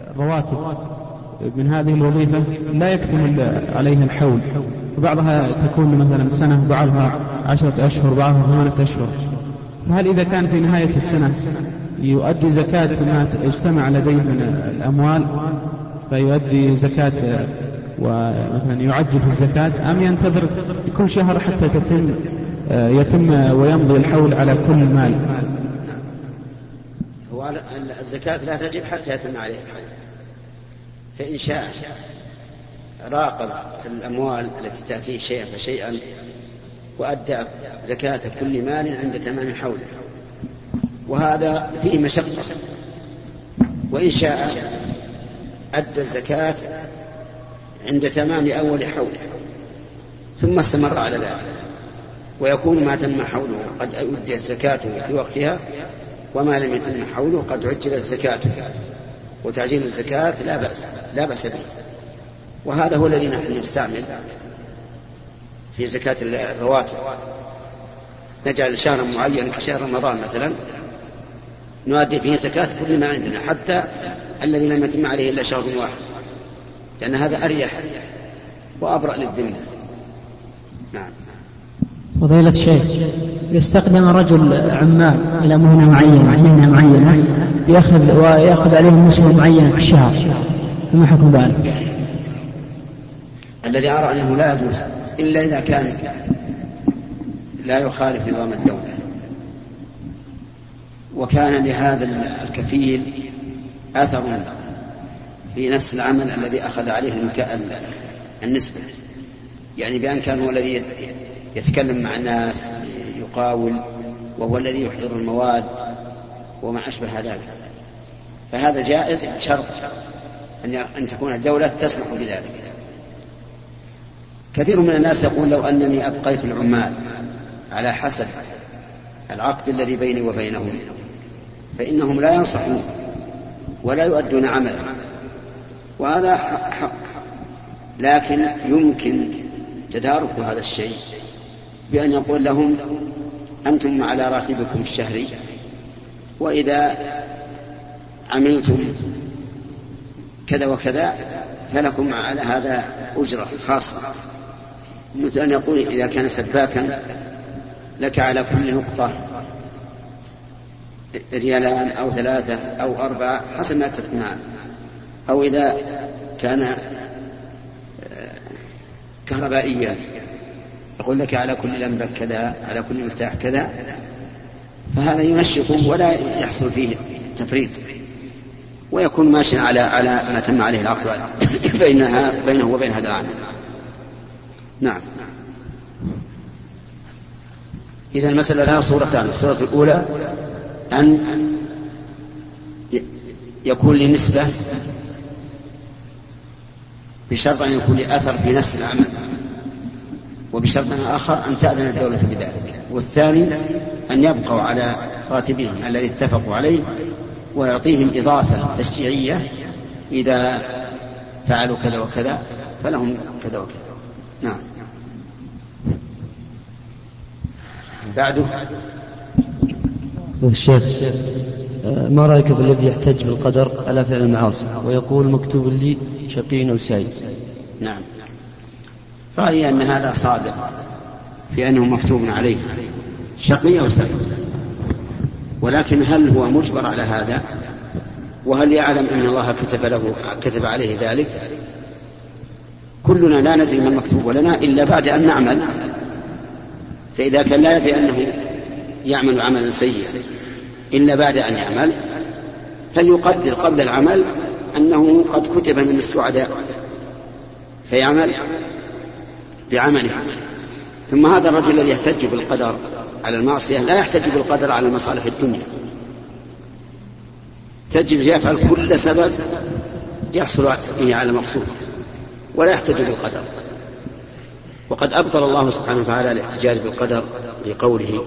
الرواتب من هذه الوظيفة لا يكتمل عليها الحول. وبعضها تكون مثلا سنة بعضها عشرة أشهر بعضها ثمانية أشهر. فهل إذا كان في نهاية السنة يؤدي زكاة ما اجتمع لديه من الأموال؟ فيؤدي زكاة ومثلا يعجل في الزكاة؟ أم ينتظر كل شهر حتى تتم يتم ويمضي الحول على كل مال؟ هو الزكاة لا تجب حتى يتم عليه الحول فإن شاء راقب الأموال التي تأتيه شيئا فشيئا وأدى زكاة كل مال عند تمام حوله. وهذا فيه مشقة. وإن شاء أدى الزكاة عند تمام أول حوله. ثم استمر على ذلك. ويكون ما تم حوله. قد أديت زكاته في وقتها وما لم يتم حوله قد عجلت زكاته وتعجيل الزكاة لا بأس لا بأس به. وهذا هو الذي نحن نستعمل في زكاة الرواتب. نجعل شهرا معينا كشهر رمضان مثلا نؤدي فيه زكاة كل ما عندنا حتى الذي لم يتم عليه إلا شهر واحد. لأن هذا أريح وأبرأ للذمة نعم. فضيلة الشيخ يستخدم رجل عمال إلى مهنة معينة مهنة معينة يأخذ ويأخذ عليهم نسبة معينة في الشهر فما حكم ذلك؟ الذي أرى أنه لا يجوز إلا إذا كان لا يخالف نظام الدولة وكان لهذا الكفيل أثر في نفس العمل الذي أخذ عليه النسبة يعني بأن كان هو الذي يتكلم مع الناس يقاول وهو الذي يحضر المواد وما أشبه ذلك. فهذا جائز بشرط أن تكون الدولة تسمح بذلك. كثير من الناس يقول لو أنني أبقيت العمال على حسب العقد الذي بيني وبينهم فإنهم لا ينصحون ولا يؤدون عملا. وهذا حق لكن يمكن تدارك هذا الشيء بأن يقول لهم أنتم على راتبكم الشهري وإذا عملتم كذا وكذا فلكم على هذا أجرة خاصة. مثل أن يقول إذا كان سباكا لك على كل نقطة ريالان أو ثلاثة أو أربعة حسب ما معه أو إذا كان كهربائيا يقول لك على كل لمبة كذا على كل مفتاح كذا. فهذا ينشطه ولا يحصل فيه تفريط. ويكون ماشيا على على ما تم عليه العقد بينها بينه وبين هذا العامل. نعم. إذا المسألة لها صورتان الصورة الأولى أن يكون لنسبة بشرط أن يكون لأثر في نفس العمل وبشرط آخر أن تأذن الدولة بذلك. والثاني أن يبقوا على راتبهم الذي اتفقوا عليه ويعطيهم إضافة تشجيعية إذا فعلوا كذا وكذا فلهم كذا وكذا. نعم. بعده. الشيخ ما رأيك بالذي يحتج بالقدر على فعل المعاصي؟ ويقول مكتوب لي شقي أو سعيد نعم. رأيي أن هذا صادق في أنه مكتوب عليه. شقي أو سعيد ولكن هل هو مجبر على هذا؟ وهل يعلم أن الله كتب له كتب عليه ذلك؟ كلنا لا ندري ما المكتوب لنا إلا بعد أن نعمل. فإذا كان لا يدري أنه يعمل عملا سيئا إلا بعد أن يعمل فليقدر قبل العمل أنه قد كتب من السعداء. فيعمل. بعمله. ثم هذا الرجل الذي يحتج بالقدر على المعصية لا يحتج بالقدر على مصالح الدنيا. تجد يفعل كل سبب يحصل به على مقصود ولا يحتج بالقدر. وقد أبطل الله سبحانه وتعالى الاحتجاج بالقدر بقوله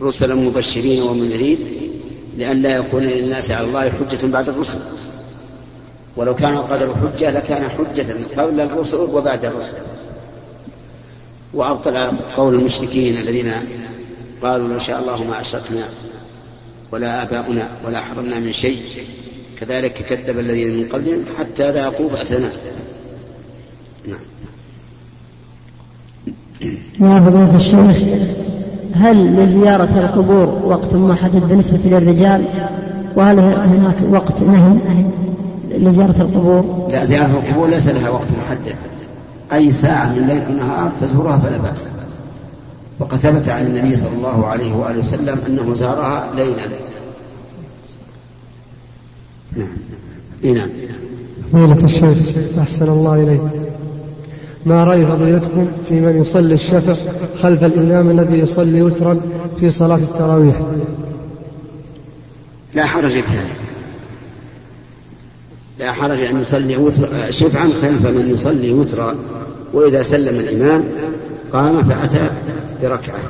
رسلا مبشرين ومنذرين لئلا يكون للناس على الله حجة بعد الرسل. ولو كان القدر حجة لكان حجة قبل الرسل وبعد الرسل. وأبطل قول المشركين الذين قالوا لو شاء الله ما أشركنا ولا آباؤنا ولا حرمنا من شيء. كذلك كذب الذين من قبلهم حتى ذاقوا بأسنا. نعم. يا فضيلة الشيخ هل لزيارة القبور وقت محدد بالنسبة للرجال؟ وهل هناك وقت نهي؟ لزيارة القبور؟ لا زيارة القبور ليس لها وقت محدد. أي ساعة من ليل ونهار تزورها فلا بأس. وقد ثبت عن النبي صلى الله عليه وآله وسلم أنه زارها ليلا. نعم. نعم. فضيلة الشيخ أحسن الله إليك. ما رأي فضيلتكم في من يصلي الشفع خلف الإمام الذي يصلي وترا في صلاة التراويح؟ لا حرج في هذا. لا حرج أن يصلي وتر شفعا خلف من يصلي وترا وإذا سلم الإمام قام فأتى بركعة.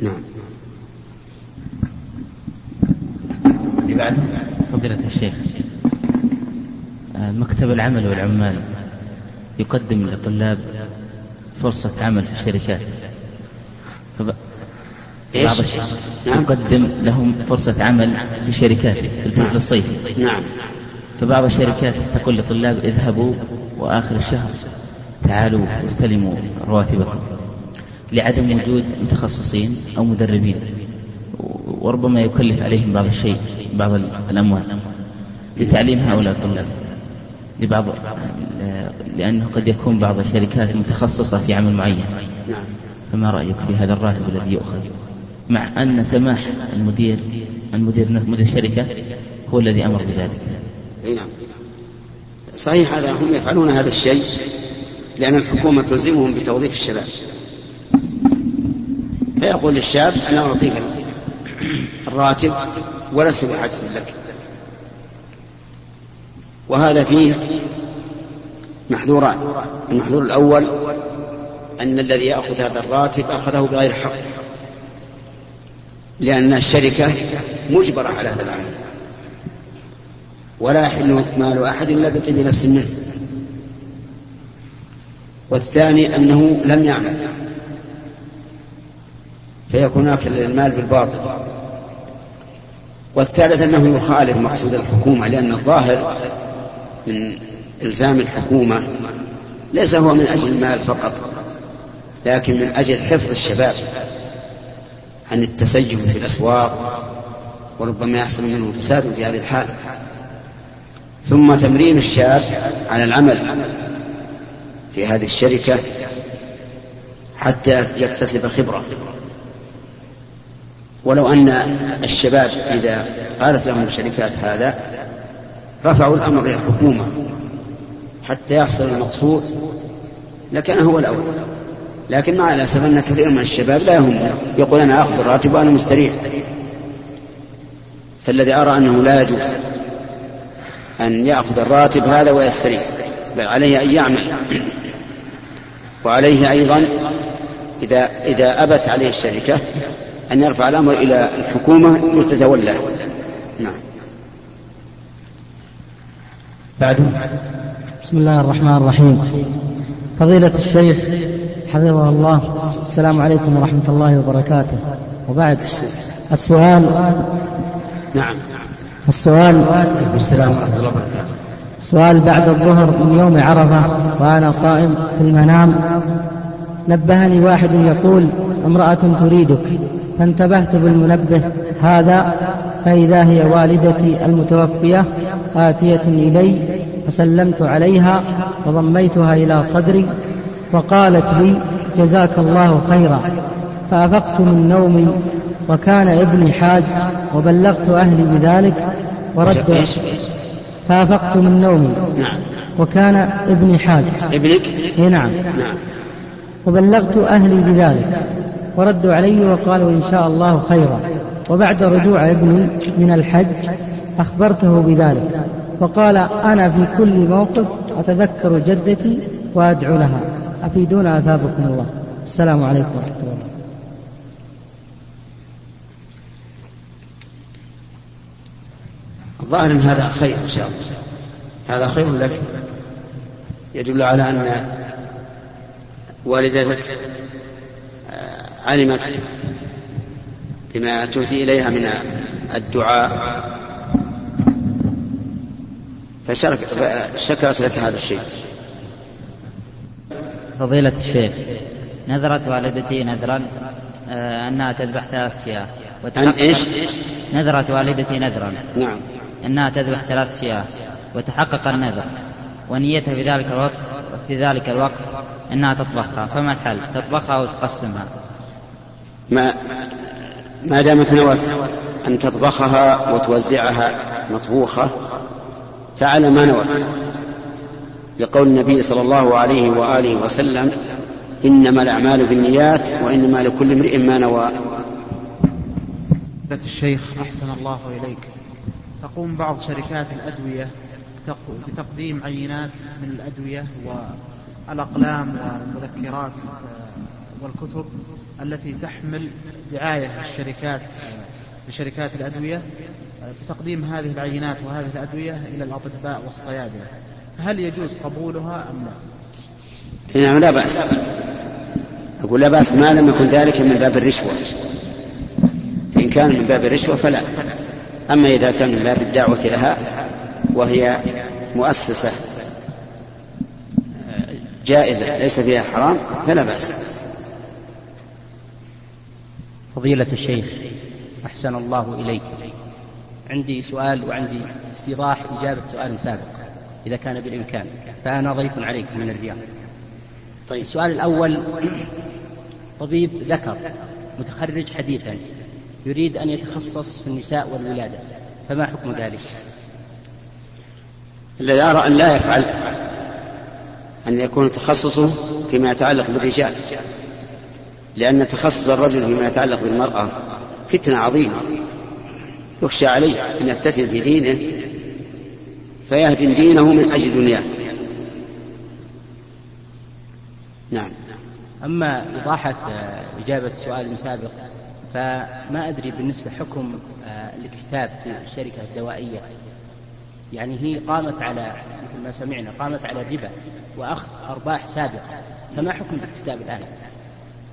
نعم. اللي بعده فضيلة الشيخ آه، مكتب العمل والعمال يقدم للطلاب فرصة عمل في الشركات. إيش؟ نعم. يقدم لهم فرصة عمل في الشركات في الفصل الصيفي. نعم. فبعض الشركات تقول للطلاب اذهبوا وآخر الشهر تعالوا واستلموا رواتبكم لعدم وجود متخصصين أو مدربين وربما يكلف عليهم بعض الشيء بعض الأموال. لتعليم هؤلاء الطلاب لبعض لأنه قد يكون بعض الشركات متخصصة في عمل معين. نعم. فما رأيك في هذا الراتب الذي يؤخذ؟ مع أن سماح المدير المدير مدير الشركة هو الذي أمر بذلك. نعم. صحيح هذا هم يفعلون هذا الشيء لأن الحكومة تلزمهم بتوظيف الشباب. فيقول للشاب أنا أعطيك الراتب ولست بحاجة لك. وهذا فيه محذوران. المحذور الأول أن الذي يأخذ هذا الراتب أخذه بغير حق. لأن الشركة مجبرة على هذا العمل. ولا يحل مال أحد إلا بطيب نفس منه. والثاني أنه لم يعمل. فيكون أكل المال بالباطل. والثالث أنه يخالف مقصود الحكومة لأن الظاهر من إلزام الحكومة ليس هو من أجل المال فقط لكن من أجل حفظ الشباب. عن التسيب في الأسواق وربما يحصل منه فساد في هذه الحالة. ثم تمرين الشاب على العمل في هذه الشركة حتى يكتسب خبرة. ولو أن الشباب إذا قالت لهم الشركات هذا رفعوا الأمر إلى الحكومة حتى يحصل المقصود لكان هو الأول. لكن مع الأسف أن كثير من الشباب لا يهم يقول أنا أخذ الراتب وأنا مستريح. فالذي أرى أنه لا يجوز أن يأخذ الراتب هذا ويستريح. بل عليه أن يعمل. وعليه أيضا إذا إذا أبت عليه الشركة أن يرفع الأمر إلى الحكومة لتتولاه نعم. بعده بسم الله الرحمن الرحيم. فضيلة الشيخ حفظه الله. السلام عليكم ورحمة الله وبركاته. وبعد السؤال نعم. السؤال والسلام ورحمة الله وبركاته. سؤال بعد الظهر من يوم عرفة وأنا صائم في المنام. نبهني واحد يقول امرأة تريدك. فانتبهت بالمنبه هذا فإذا هي والدتي المتوفية آتية إلي فسلمت عليها وضميتها إلى صدري وقالت لي جزاك الله خيرا فأفقت من نومي وكان ابني حاج وبلغت أهلي بذلك ورد؟ فأفقت من نومي نعم. وكان ابني حاج. ابنك؟ اي نعم. نعم. وبلغت أهلي بذلك وردوا علي وقالوا إن شاء الله خيرا. وبعد رجوع ابني من الحج أخبرته بذلك وقال أنا في كل موقف أتذكر جدتي وأدعو لها. أفيدونا أثابكم الله. السلام عليكم ورحمة الله. الظاهر إن هذا خير إن شاء الله. هذا خير لك. يدل على أن والدتك آه، علمت بما تهدي إليها من الدعاء. فشكرت لك هذا الشيء. فضيلة الشيخ نذرت والدتي نذرا آه، أنها تذبح ثلاث شياه. أن إيش؟ نذرت والدتي نذرا. نعم. أنها تذبح ثلاث شياه. وتحقق النذر. ونيتها في ذلك الوقت في ذلك الوقت أنها تطبخها. فما الحل؟ تطبخها أو تقسمها ما ما دامت نوت أن تطبخها وتوزعها مطبوخة فعلى ما نوت. لقول النبي صلى الله عليه وآله وسلم إنما الأعمال بالنيات وإنما لكل امرئ ما نوى. الشيخ أحسن الله إليك. تقوم بعض شركات الأدوية بتقديم عينات من الأدوية والأقلام والمذكرات والكتب التي تحمل دعاية الشركات لشركات الأدوية بتقديم هذه العينات وهذه الأدوية إلى الأطباء والصيادلة. هل يجوز قبولها أم لا؟ نعم لا بأس. أقول لا بأس ما لم يكن ذلك من باب الرشوة. فإن كان من باب الرشوة فلا. أما إذا كان من باب الدعوة لها وهي مؤسسة جائزة ليس فيها حرام فلا بأس. فضيلة الشيخ أحسن الله إليك. عندي سؤال وعندي استيضاح إجابة سؤال سابق. إذا كان بالإمكان. فأنا ضيف عليكم من الرياض. طيب. السؤال الأول طبيب ذكر متخرج حديثا يريد أن يتخصص في النساء والولادة فما حكم ذلك؟ الذي أرى أن لا يفعل أن يكون تخصصه فيما يتعلق بالرجال. لأن تخصص الرجل فيما يتعلق بالمرأة فتنة عظيمة يخشى عليه أن يفتتن في دينه فيهدم دينه من أجل دنياه. نعم. أما إيضاحة إجابة سؤال سابق فما أدري بالنسبة حكم آه، الاكتتاب في الشركة الدوائية. يعني هي قامت على مثل ما سمعنا قامت على الربا وأخذ أرباح سابقة. فما حكم الاكتتاب الآن؟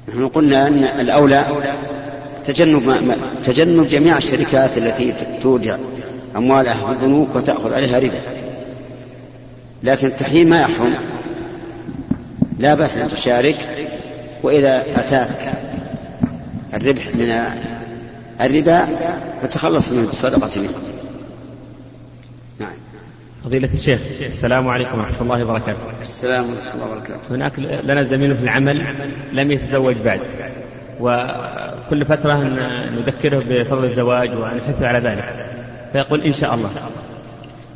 نحن قلنا أن الأولى تجنب ما تجنب جميع الشركات التي تودع. أموالها في البنوك وتأخذ عليها ربا. لكن التحريم ما يحرم. لا بأس أن تشارك وإذا أتاك الربح من الربا فتخلص منه بالصدقة منه. نعم. فضيلة الشيخ السلام عليكم ورحمة الله وبركاته. السلام ورحمة الله وبركاته. هناك لنا زميل في العمل لم يتزوج بعد وكل فترة نذكره بفضل الزواج ونحثه على ذلك. فيقول إن شاء الله.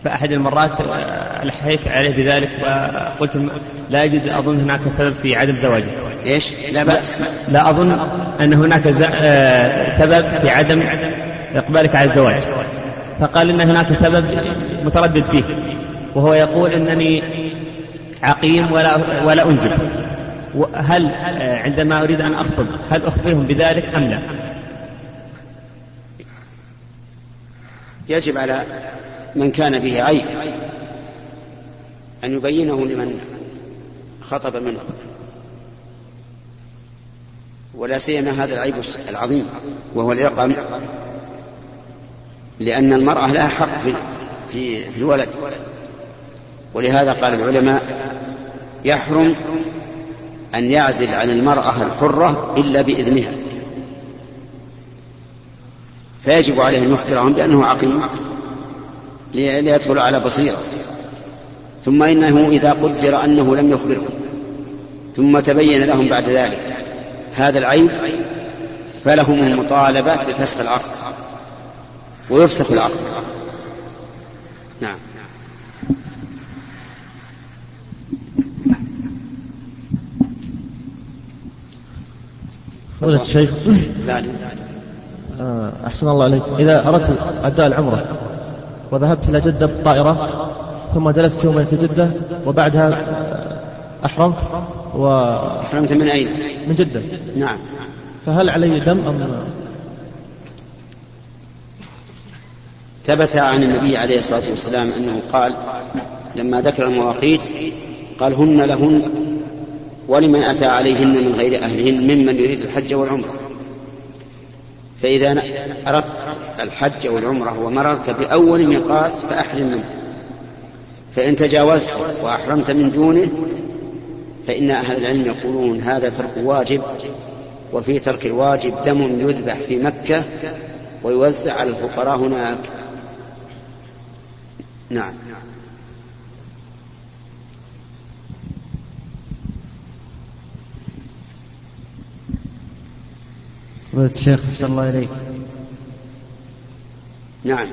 فأحد المرات ألحيت عليه بذلك وقلت لا أجد أظن هناك سبب في عدم زواجه. إيش؟ لا بأس. لا أظن أن هناك سبب في عدم إقبالك على الزواج. فقال إن هناك سبب متردد فيه وهو يقول إنني عقيم ولا ولا أنجب. هل عندما أريد أن أخطب هل أخبرهم بذلك أم لا؟ يجب على من كان به عيب أن يبينه لمن خطب منه. ولا سيما هذا العيب العظيم وهو العقم لأن المرأة لها حق في في الولد. ولهذا قال العلماء يحرم أن يعزل عن المرأة الحرة إلا بإذنها. فيجب عليه أن يخبرهم بأنه عقيم ليدخل على بصيرة. ثم إنه إذا قدر أنه لم يخبرهم ثم تبين لهم بعد ذلك هذا العيب فلهم المطالبة بفسخ العصر ويفسخ العقد نعم. فضيلة الشيخ. آه، أحسن الله عليك. إذا أردت أداء العمرة وذهبت إلى جدة بالطائرة ثم جلست يومين في جدة وبعدها آه، أحرمت و أحرمت من أين؟ من جدة. نعم. فهل علي دم أم؟ ثبت عن النبي عليه الصلاة والسلام أنه قال لما ذكر المواقيت قال هن لهن ولمن أتى عليهن من غير أهلهن ممن يريد الحج والعمرة. فإذا أردت الحج والعمرة ومررت بأول ميقات فأحرم منه. فإن تجاوزت وأحرمت من دونه فإن أهل العلم يقولون هذا ترك واجب وفي ترك الواجب دم يذبح في مكة ويوزع على الفقراء هناك. نعم. فضيلة الشيخ صلى الله إليك. نعم.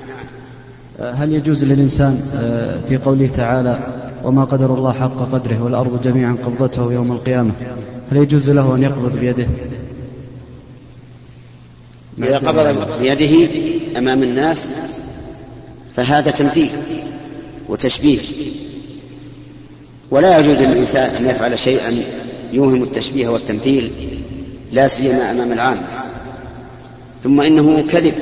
هل يجوز للإنسان آه، في قوله تعالى وما قدر الله حق قدره والأرض جميعا قبضته يوم القيامة هل يجوز له أن يقبض بيده؟ إذا قبض بيده أمام الناس فهذا تمثيل وتشبيه. ولا يجوز للإنسان أن يفعل شيئا يوهم التشبيه والتمثيل لا سيما أمام العامة ثم إنه كذب.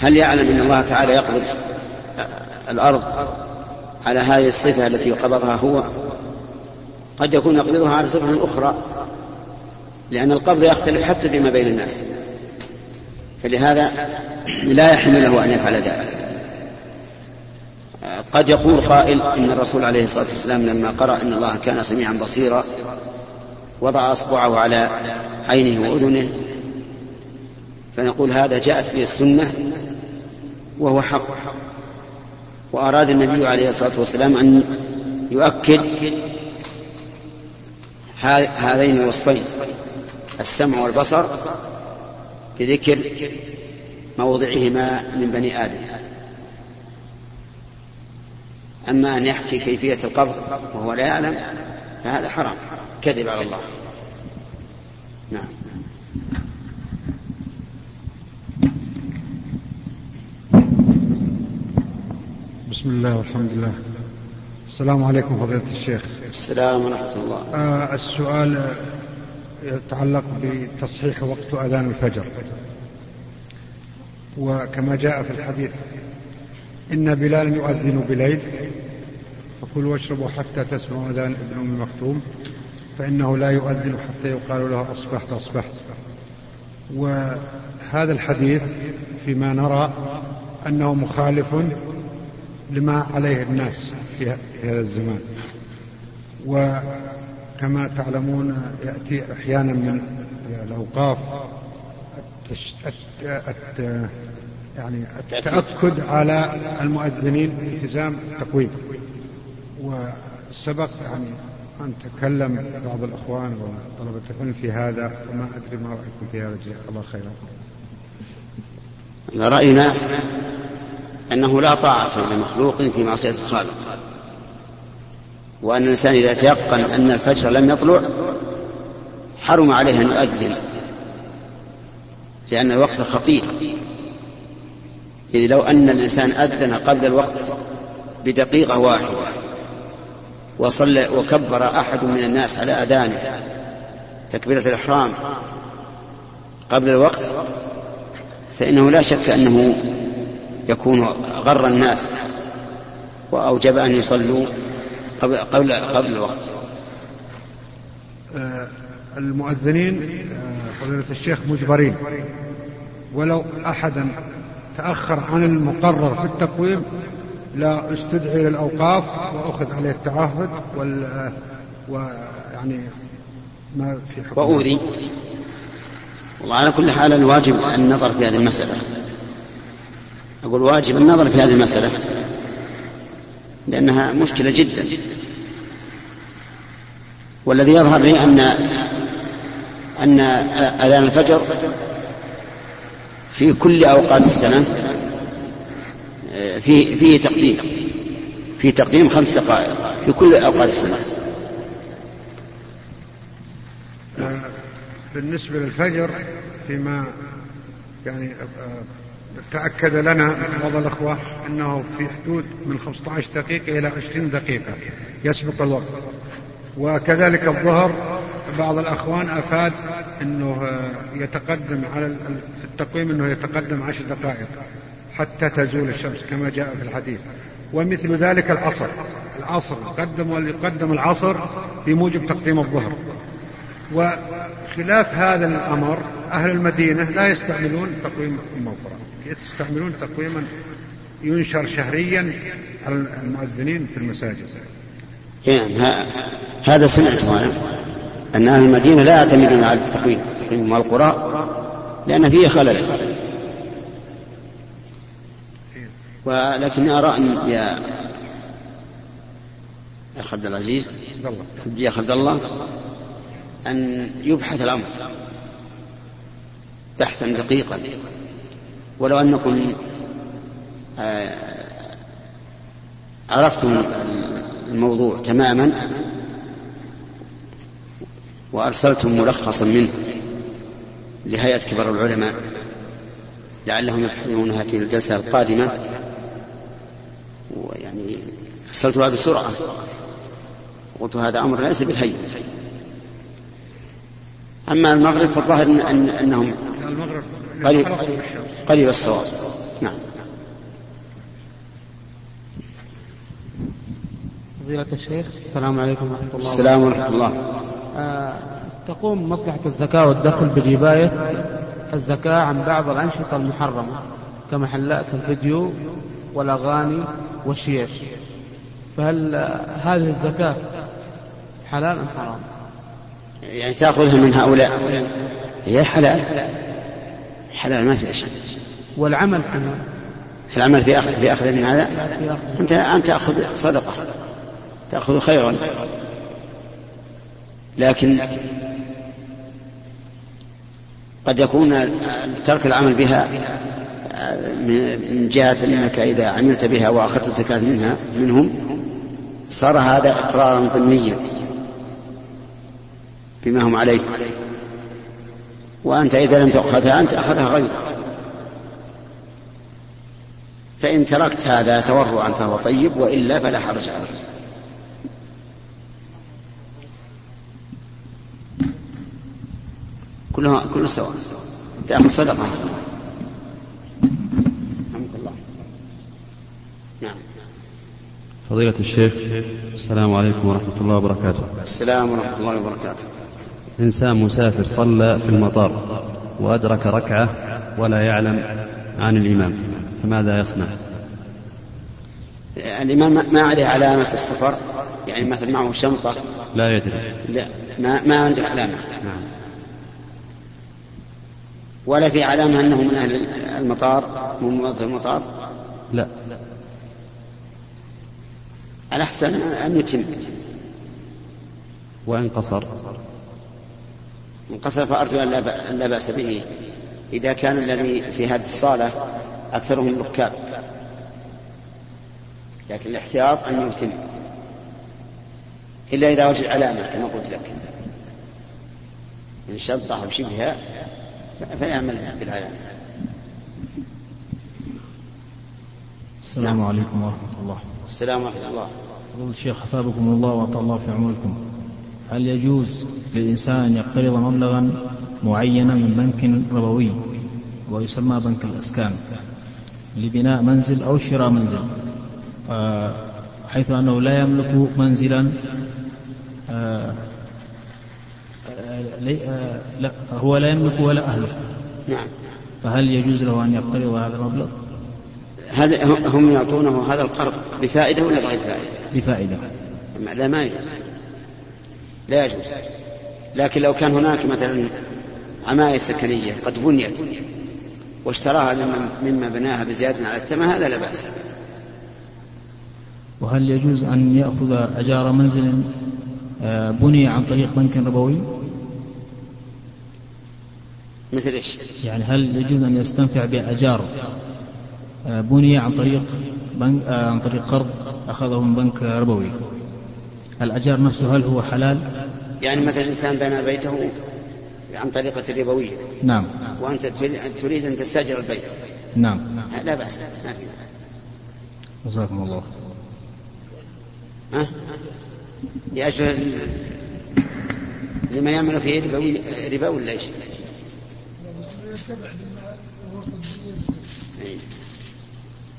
هل يعلم أن الله تعالى يقبض الأرض على هذه الصفة التي قبضها هو؟ قد يكون يقبضها على صفة أخرى لأن القبض يختلف حتى فيما بين الناس. فلهذا لا يحل له أن يفعل ذلك. قد يقول قائل إن الرسول عليه الصلاة والسلام لما قرأ إن الله كان سميعا بصيرا وضع أصبعه على عينه وأذنه فنقول هذا جاءت به السنة وهو حق. وأراد النبي عليه الصلاة والسلام أن يؤكد هذين الوصفين السمع والبصر بذكر موضعهما من بني آدم. أما أن يحكي كيفية القبض وهو لا يعلم فهذا حرام. كذب على الله. نعم. بسم الله والحمد لله. السلام عليكم فضيلة الشيخ. السلام ورحمة الله. آه السؤال يتعلق بتصحيح وقت أذان الفجر. وكما جاء في الحديث إن بلال يؤذن بليل فكلوا واشربوا حتى تسمعوا أذان ابن أم مكتوم. فإنه لا يؤذن حتى يقال له أصبحت أصبحت. وهذا الحديث فيما نرى أنه مخالف لما عليه الناس في هذا الزمان. وكما تعلمون يأتي أحيانا من الأوقاف التش... الت... يعني التأكد على المؤذنين بالتزام التقويم. وسبق يعني أن تكلم بعض الأخوان وطلبة العلم في هذا وما أدري ما رأيكم في هذا جزاك الله خيرا. رأينا أنه لا طاعة لمخلوق في معصية الخالق وأن الإنسان إذا تيقن أن الفجر لم يطلع حرم عليه أن يؤذن لأن الوقت خطير. إذ لو أن الإنسان أذن قبل الوقت بدقيقة واحدة وصلى وكبر أحد من الناس على أذانه. تكبيرة الإحرام. قبل الوقت. فإنه لا شك أنه يكون غر الناس. وأوجب أن يصلوا قبل قبل قبل الوقت. آه، المؤذنين آه، فضيلة الشيخ مجبرين. ولو أحدا تأخر عن المقرر في التقويم لا استدعي للأوقاف وأخذ عليه التعهد وال ويعني ما في حكم وأوذي والله على كل حال الواجب النظر في هذه المسألة. أقول واجب النظر في هذه المسألة. لأنها مشكلة جدا. والذي يظهر لي أن أن أذان الفجر في كل أوقات السنة فيه فيه تقديم. في تقديم خمس دقائق في كل أوقات السنة. بالنسبة للفجر فيما يعني تأكد لنا بعض الأخوة أنه في حدود من 15 دقيقة إلى 20 دقيقة يسبق الوقت. وكذلك الظهر بعض الأخوان أفاد أنه يتقدم على التقويم أنه يتقدم عشر دقائق. حتى تزول الشمس كما جاء في الحديث. ومثل ذلك العصر. العصر يقدم ويقدم العصر في موجب تقديم الظهر. وخلاف هذا الأمر أهل المدينة لا يستعملون تقويم القرآن يستعملون تقويما ينشر شهريا على المؤذنين في المساجد؟ نعم هذا سمعت أنا أن أهل المدينة لا يعتمدون على التقويم تقويم القرى لأن فيه خلل. ولكن أرى أن يا أخ عبد العزيز يا أخ عبد الله أن يبحث الأمر بحثا دقيقا. ولو أنكم آه، عرفتم الموضوع تماما وأرسلتم ملخصا منه لهيئة كبار العلماء لعلهم يبحثونها في الجلسة القادمة. ويعني أرسلتها بسرعة قلت هذا أمر ليس بالهين. أما المغرب فالظاهر أن أنهم قريب قريب الصواب. نعم. فضيلة الشيخ السلام عليكم ورحمة الله السلام ورحمة الله. آه تقوم مصلحة الزكاة والدخل برباية الزكاة عن بعض الأنشطة المحرمة كمحلات الفيديو والأغاني والشيش فهل هذه الزكاة حلال أم حرام؟ يعني تأخذها من هؤلاء؟ هي حلال. حلال ما في شيء والعمل فيها العمل في أخذ في أخذ من هذا. أنت أنت تأخذ صدقة. تأخذ خيرا. لكن قد يكون ترك العمل بها من جهة أنك إذا عملت بها وأخذت الزكاة منها منهم صار هذا إقرارا ضمنيا بما هم عليه. وأنت إذا لم تأخذها أنت أخذها غيرك. فإن تركت هذا تورعا فهو طيب وإلا فلا حرج عليك. كلها كل سواء. تأخذ صدقة الله نعم فضيلة الشيخ السلام عليكم ورحمة الله وبركاته. السلام ورحمة الله وبركاته. إنسان مسافر صلى في المطار وأدرك ركعة ولا يعلم عن الإمام فماذا يصنع؟ الإمام ما عليه علامة السفر يعني مثلا معه شنطة. لا يدري. لا ما, ما عنده علامة. نعم. ولا في علامة أنه من أهل المطار من موظف المطار؟ لا. الأحسن أن يتم. وإن قصر. إن قصر فأرجو أن لا بأس به. إذا كان الذي في هذه الصالة أكثرهم ركاب. لكن الاحتياط أن يتم. إلا إذا وجد علامة كما قلت لك. إن شنطة أو شبهها فيعمل بالعلامة. السلام نعم. عليكم ورحمة الله. السلام ورحمة الله. فضل الشيخ أثابكم الله وأطال الله في عمركم هل يجوز للإنسان أن يقترض مبلغا معينا من بنك ربوي ويسمى بنك الأسكان لبناء منزل أو شراء منزل؟ آه، حيث أنه لا يملك منزلا آه، آه، لا هو لا يملك ولا أهله. نعم. فهل يجوز له أن يقترض هذا المبلغ؟ هل هم يعطونه هذا القرض بفائدة ولا بغير فائدة؟ بفائدة. لا ما يجوز. لا يجوز. لكن لو كان هناك مثلا عماية سكنية قد بنيت واشتراها مما بناها بزيادة على الثمن هذا لا بأس. وهل يجوز أن يأخذ أجار منزل آه، بني عن طريق بنك ربوي؟ مثل إيش؟ يعني هل يجوز أن يستنفع بأجار بني عن طريق بنك آه، عن طريق قرض أخذه من بنك ربوي. الأجار نفسه هل هو حلال؟ يعني مثلا إنسان بنى بيته عن طريقة الربوية نعم. وأنت تريد أن تستأجر البيت. نعم. لا بأس. ما في جزاكم الله. ها؟ لأجل لما يعمل فيه ربا ربا ولا إيش؟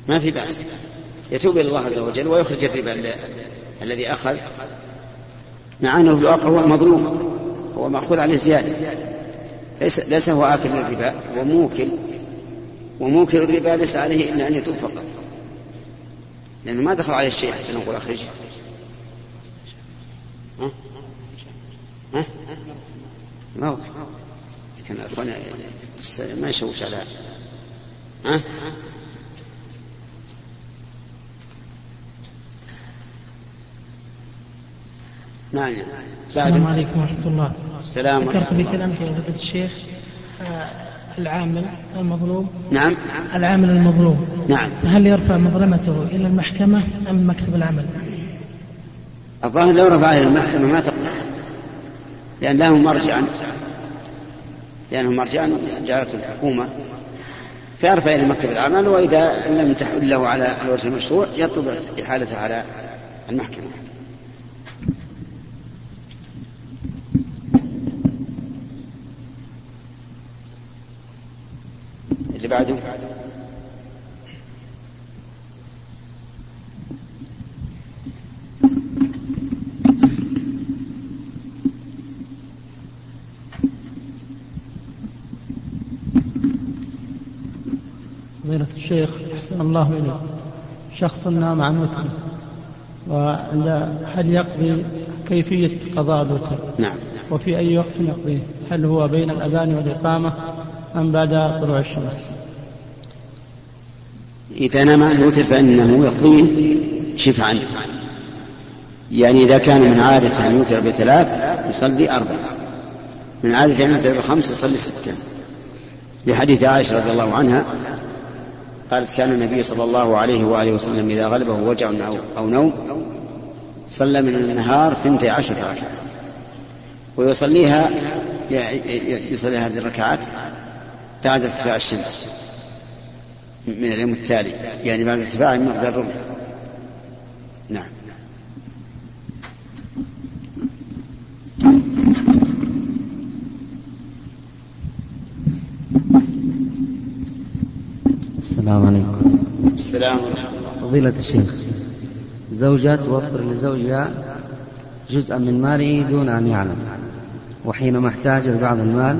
ما في بأس. يتوب إلى الله عز وجل ويخرج الربا الذي أخذ. مع أنه الواقع هو مظلوم هو مأخوذ عليه زيادة ليس ليس هو آكل الربا هو موكل. وموكل الربا ليس عليه إلا أن يتوب فقط. لأنه ما دخل عليه الشيء حتى نقول أخرجه؟ ما هو؟ كان الأخوان ما يشوش على ها؟ نعم. السلام عليكم ورحمة الله. السلام ذكرت في كلامك يا فضيلة الشيخ آه، العامل المظلوم. نعم. العامل المظلوم. نعم. هل يرفع مظلمته إلى المحكمة أم مكتب العمل؟ الظاهر لو رفعها إلى المحكمة ما تقبل. لأن لهم مرجعا لأنهم مرجعا جعلته الحكومة. فيرفع إلى مكتب العمل وإذا لم تحل له على الوجه المشروع يطلب إحالته على المحكمة. بعده. فضيلة الشيخ أحسن الله إليك. شخص نام عن وتر. وعند هل يقضي كيفية قضاء الوتر؟ نعم. وفي أي وقت يقضيه هل هو بين الأذان والإقامة أم بعد طلوع الشمس؟ إذا نام عن الوتر فإنه يقضيه شفعا. يعني إذا كان من عادة أن يوتر بثلاث يصلي أربعة. من عادة أن يوتر بخمس يصلي ستا لحديث عائشة رضي الله عنها قالت كان النبي صلى الله عليه وآله وسلم إذا غلبه وجع أو, أو نوم صلى من النهار ثنتي عشرة ركعة. ويصليها يصلي هذه الركعات بعد ارتفاع الشمس. من اليوم التالي. يعني بعد ارتفاع مقدار الربع. نعم. السلام عليكم. السلام ورحمة الله. فضيلة الشيخ زوجة توفر لزوجها جزءا من ماله دون أن يعلم وحينما احتاج لبعض المال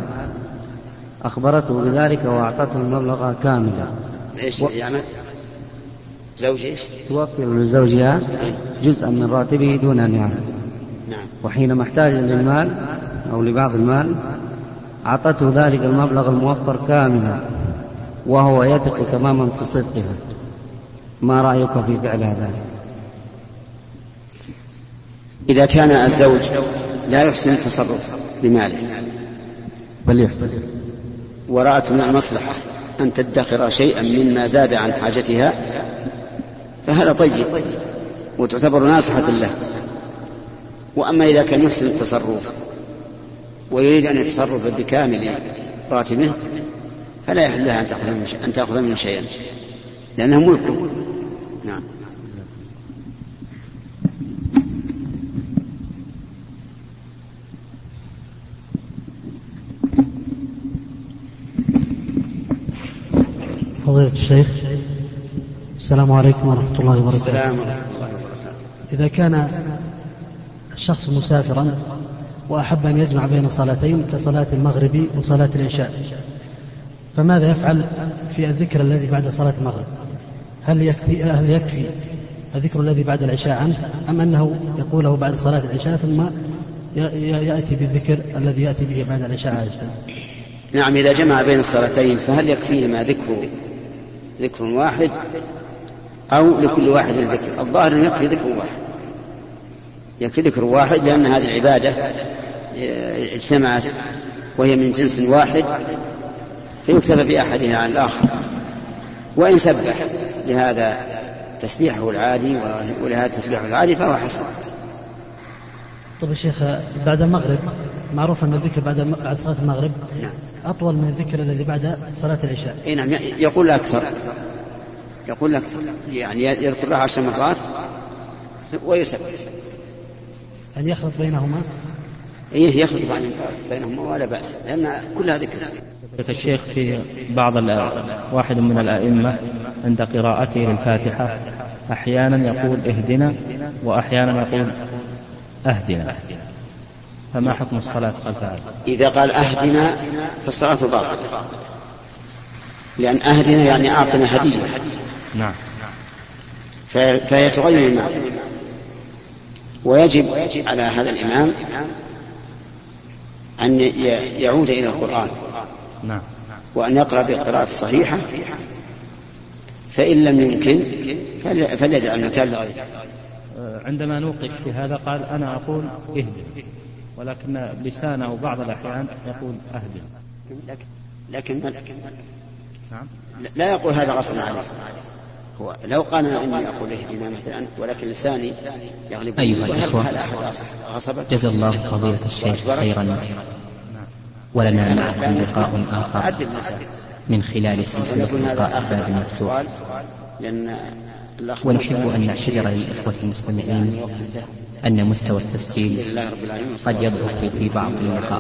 أخبرته بذلك وأعطته المبلغ كاملا. إيش يعني؟ زوج إيش؟ توفر لزوجها جزءا من راتبه دون أن يعلم نعم. وحينما احتاج للمال أو لبعض المال أعطته ذلك المبلغ الموفر كاملا وهو يثق تماما في صدقها. ما رأيك في فعل ذلك إذا كان الزوج لا يحسن التصرف بماله. بل يحسن. ورأت من المصلحة. أن تدخر شيئا مما زاد عن حاجتها فهذا طيب وتعتبر ناصحة له. وأما إذا كان يحسن التصرف ويريد أن يتصرف بكامل راتبه فلا يحل لها أن تأخذ منه شيئا لأنه ملكه نعم. فضيلة الشيخ السلام عليكم ورحمة الله وبركاته. السلام ورحمة الله وبركاته. إذا كان الشخص مسافرا وأحب أن يجمع بين صلاتين كصلاة المغرب وصلاة العشاء فماذا يفعل في الذكر الذي بعد صلاة المغرب؟ هل يكفي هل يكفي الذكر الذي بعد العشاء عنه أم أنه يقوله بعد صلاة العشاء ثم يأتي بالذكر الذي يأتي به بعد العشاء عادة نعم إذا جمع بين الصلاتين فهل يكفيهما ذكر ذكر واحد أو لكل واحد ذكر. الظاهر أنه يكفي ذكر واحد. يكفي ذكر واحد لأن هذه العبادة اجتمعت وهي من جنس واحد فيكتفى بأحدها عن الآخر. وإن سبح لهذا تسبيحه العادي ولهذا تسبيحه العادي فهو حسن. طيب يا شيخ بعد المغرب معروف أن الذكر بعد بعد صلاة المغرب؟ نعم. أطول من الذكر الذي بعد صلاة العشاء. إي نعم يقول أكثر. يقول أكثر. يعني يذكر لها عشر مرات ويسبح. أن يخلط بينهما؟ إيه يخلط بينهما ولا بأس لأن كلها ذكر. الشيخ في بعض واحد من الأئمة عند قراءته للفاتحة أحيانا يقول اهدنا وأحيانا يقول أهدنا. فما حكم الصلاة خلف؟ إذا قال أهدنا فالصلاة باطلة. لأن أهدنا يعني أعطنا هدية. نعم. في- فهي تغير المعنى. ويجب على هذا الإمام أن يعود إلى القرآن. نعم. وأن يقرأ بالقراءة الصحيحة. فإن لم يمكن فل- فليجعل مكان لغيره. عندما نوقش في هذا قال أنا أقول اهدم ولكن لسانه بعض الأحيان يقول أهدم لكن نعم. لا يقول هذا غصبا عليه هو لو قال إني أقول اهدنا مثلا ولكن لساني يغلب. أيها وهل الإخوة هل احد غصبك جزا الله فضيلة الشيخ خيرا. ولنا معكم لقاء اللسان. من خلال هذا لقاء آخر باب سؤال لأن ونحب أن نعتذر للإخوة المستمعين. أن مستوى التسجيل قد يضعف في بعض اللقاءات